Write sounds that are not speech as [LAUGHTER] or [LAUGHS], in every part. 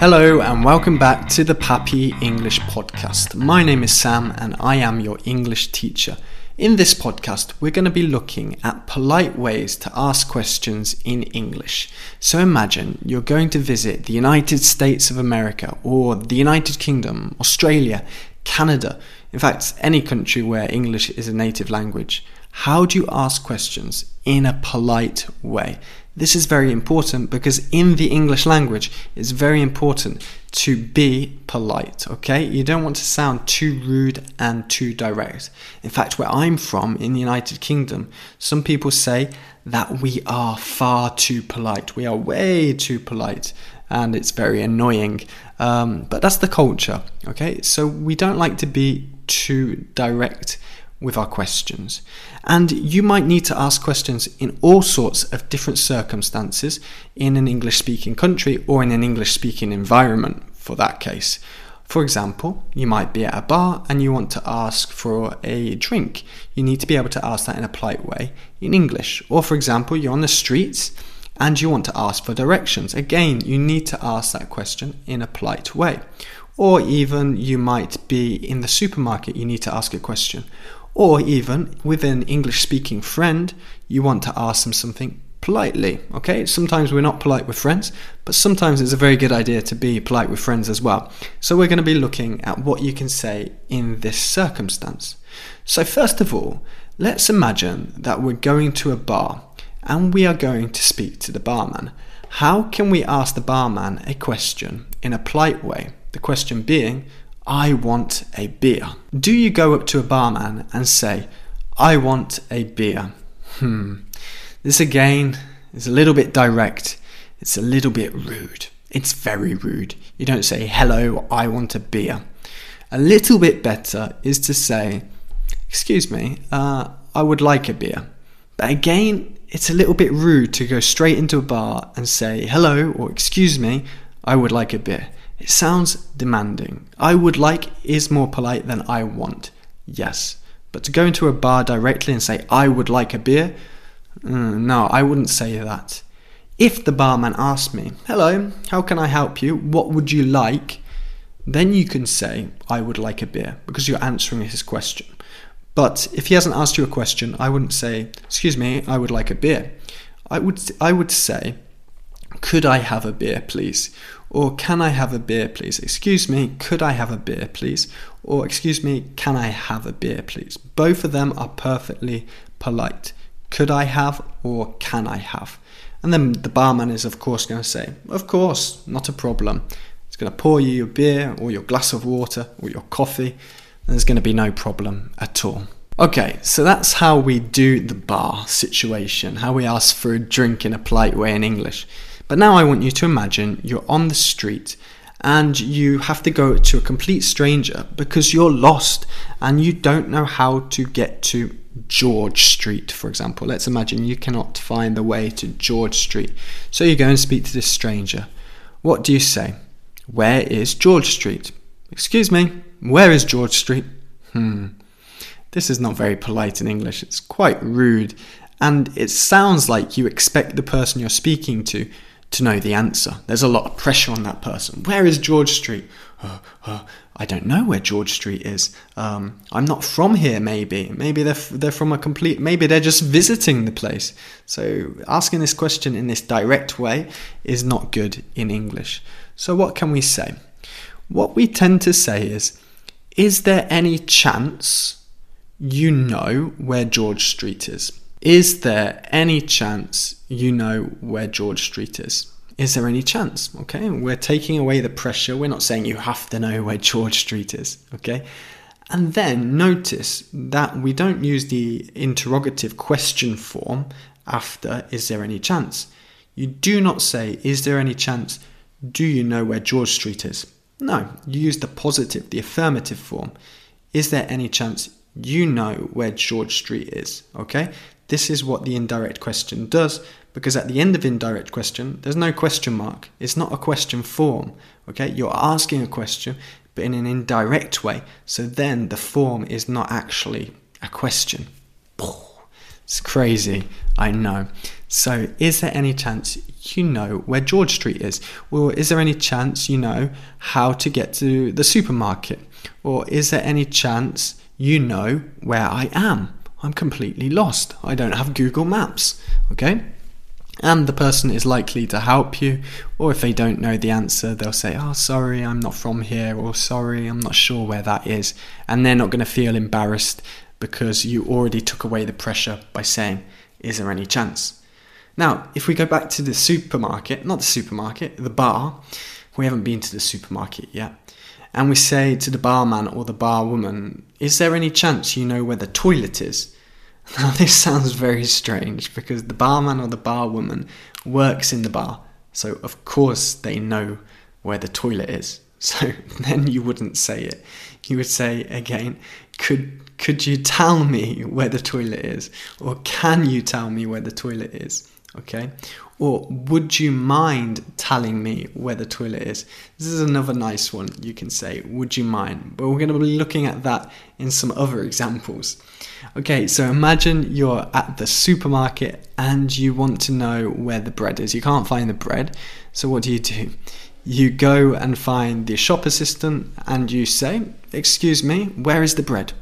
Hello and welcome back to the Pappy English Podcast. My name is Sam and I am your English teacher. In this podcast, we're going to be looking at polite ways to ask questions in English. So imagine you're going to visit the United States of America or the United Kingdom, Australia, Canada, in fact, any country where English is a native language. How do you ask questions in a polite way? This is very important because in the English language, it's very important to be polite, okay? You don't want to sound too rude and too direct. In fact, where I'm from in the United Kingdom, some people say that we are far too polite. We are way too polite and it's very annoying. Um, but that's the culture, okay? So we don't like to be too direct with our questions. And you might need to ask questions in all sorts of different circumstances in an English speaking country or in an English speaking environment for that case. For example, you might be at a bar and you want to ask for a drink. You need to be able to ask that in a polite way in English. Or, for example, you're on the streets and you want to ask for directions. Again, you need to ask that question in a polite way. Or even you might be in the supermarket, you need to ask a question. Or even with an English speaking friend, you want to ask them something politely. Okay, sometimes we're not polite with friends, but sometimes it's a very good idea to be polite with friends as well. So we're going to be looking at what you can say in this circumstance. So, first of all, let's imagine that we're going to a bar and we are going to speak to the barman. How can we ask the barman a question in a polite way? The question being, I want a beer. Do you go up to a barman and say, I want a beer? Hmm. This again is a little bit direct. It's a little bit rude. It's very rude. You don't say, hello, I want a beer. A little bit better is to say, excuse me, uh, I would like a beer. But again, it's a little bit rude to go straight into a bar and say, hello, or excuse me, I would like a beer. It sounds demanding. I would like is more polite than I want. Yes. But to go into a bar directly and say, I would like a beer, mm, no, I wouldn't say that. If the barman asked me, Hello, how can I help you? What would you like? Then you can say, I would like a beer, because you're answering his question. But if he hasn't asked you a question, I wouldn't say, Excuse me, I would like a beer. I would, I would say, Could I have a beer, please? Or can I have a beer, please? Excuse me, could I have a beer, please? Or excuse me, can I have a beer, please? Both of them are perfectly polite. Could I have or can I have? And then the barman is, of course, going to say, Of course, not a problem. It's going to pour you your beer or your glass of water or your coffee, and there's going to be no problem at all. Okay, so that's how we do the bar situation, how we ask for a drink in a polite way in English. But now I want you to imagine you're on the street and you have to go to a complete stranger because you're lost and you don't know how to get to George Street, for example. Let's imagine you cannot find the way to George Street. So you go and speak to this stranger. What do you say? Where is George Street? Excuse me, where is George Street? Hmm. This is not very polite in English. It's quite rude. And it sounds like you expect the person you're speaking to to know the answer. There's a lot of pressure on that person. Where is George Street? Uh, uh, I don't know where George Street is. Um, I'm not from here. Maybe, maybe they're they're from a complete. Maybe they're just visiting the place. So asking this question in this direct way is not good in English. So what can we say? What we tend to say is, is there any chance you know where George Street is? Is there any chance you know where George Street is? is there any chance? Okay, we're taking away the pressure. We're not saying you have to know where George Street is. Okay, and then notice that we don't use the interrogative question form after is there any chance. You do not say is there any chance, do you know where George Street is? No, you use the positive, the affirmative form. Is there any chance you know where George Street is? Okay, this is what the indirect question does because at the end of indirect question, there's no question mark. It's not a question form. Okay, you're asking a question, but in an indirect way. So then the form is not actually a question. It's crazy, I know. So, is there any chance you know where George Street is? Or is there any chance you know how to get to the supermarket? Or is there any chance you know where I am? I'm completely lost. I don't have Google Maps. Okay? and the person is likely to help you. Or if they don't know the answer, they'll say, Oh, sorry, I'm not from here, or sorry, I'm not sure where that is. And they're not going to feel embarrassed because you already took away the pressure by saying, Is there any chance? Now, if we go back to the supermarket, not the supermarket, the bar, we haven't been to the supermarket yet, and we say to the barman or the barwoman, Is there any chance you know where the toilet is? [LAUGHS] Now, this sounds very strange because the barman or the barwoman works in the bar, so of course they know where the toilet is. [LAUGHS] So then you wouldn't say it. You would say again, could could you tell me [LAUGHS] where the toilet is? Or can you tell me where the toilet is? Okay? Or would you mind telling me where the toilet is? This is another nice one you can say, would you mind? But we're going to be looking at that in some other examples. Okay, so imagine you're at the supermarket and you want to know where the bread is. You can't find the bread, so what do you do? You go and find the shop assistant and you say, Excuse me, where is the bread?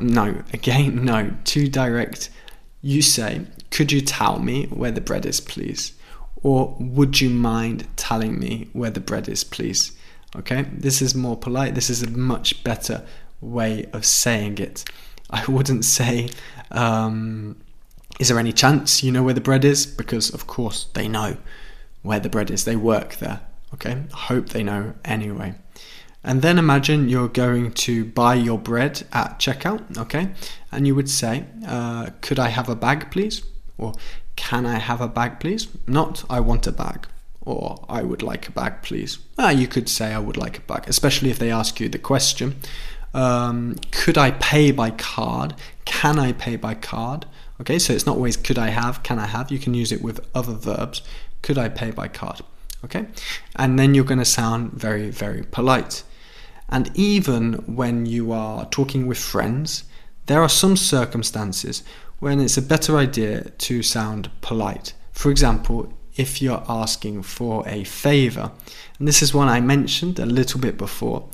No, again, no, too direct. You say, Could you tell me where the bread is, please? Or would you mind telling me where the bread is, please? Okay, this is more polite. This is a much better way of saying it. I wouldn't say, um, is there any chance you know where the bread is? Because, of course, they know where the bread is. They work there. Okay? Hope they know anyway. And then imagine you're going to buy your bread at checkout, okay? And you would say, uh, Could I have a bag, please? Or Can I have a bag, please? Not, I want a bag. Or I would like a bag, please. Ah, you could say, I would like a bag, especially if they ask you the question. Um, could I pay by card? Can I pay by card? Okay, so it's not always could I have, can I have. You can use it with other verbs. Could I pay by card? Okay, and then you're going to sound very, very polite. And even when you are talking with friends, there are some circumstances when it's a better idea to sound polite. For example, if you're asking for a favor, and this is one I mentioned a little bit before,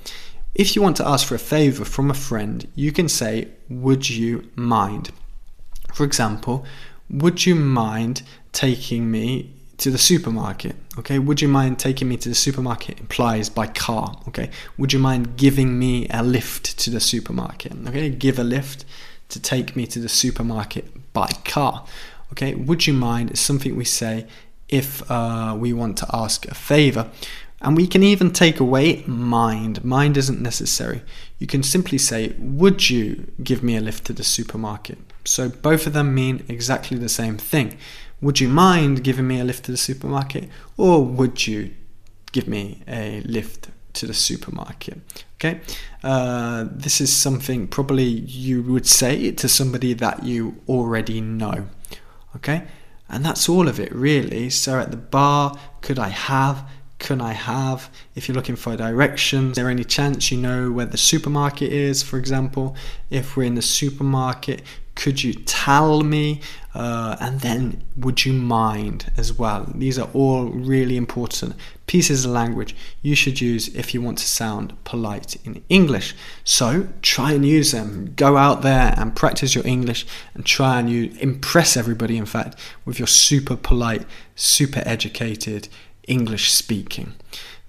if you want to ask for a favor from a friend, you can say, Would you mind? For example, would you mind taking me to the supermarket? Okay, would you mind taking me to the supermarket implies by car. Okay, would you mind giving me a lift to the supermarket? Okay, give a lift to take me to the supermarket by car. Okay, would you mind is something we say if uh, we want to ask a favor. And we can even take away mind. Mind isn't necessary. You can simply say, Would you give me a lift to the supermarket? So both of them mean exactly the same thing. Would you mind giving me a lift to the supermarket? Or would you give me a lift to the supermarket? Okay, uh, this is something probably you would say to somebody that you already know. Okay, and that's all of it really. So at the bar, could I have? can I have? If you're looking for directions, is there any chance you know where the supermarket is, for example? If we're in the supermarket, Could you tell me? Uh, and then would you mind as well? These are all really important pieces of language you should use if you want to sound polite in English. So try and use them. Go out there and practice your English and try and you impress everybody, in fact, with your super polite, super educated English speaking.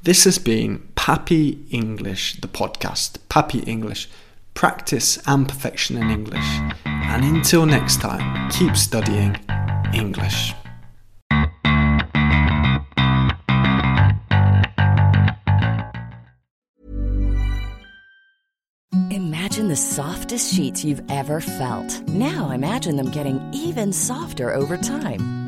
This has been Pappy English, the podcast. Pappy English practice and perfection in English. And until next time, keep studying English. Imagine the softest sheets you've ever felt. Now imagine them getting even softer over time.